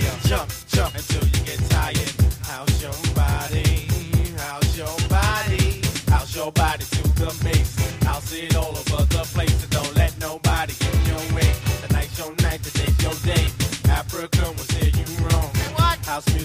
Jump, jump until you get tired. How's your body? How's your body? How's your body to the mix? I'll see it all over the place. Don't let nobody get in your way. Tonight's your night, today's your day. Will you wrong. House music.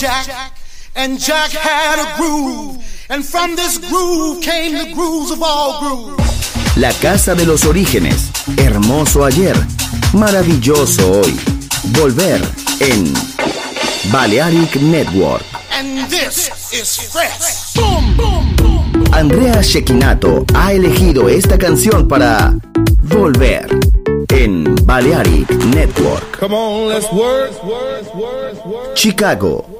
Jack, and Jack had a groove, and from this groove came the grooves of all grooves. La casa de los orígenes. Hermoso ayer. Maravilloso hoy. Volver en Balearic Network. And this is fresh. Boom, boom, boom. Andrea Shekinato ha elegido esta canción para Volver en Balearic Network. Come on, let's work, work, work, work. Chicago,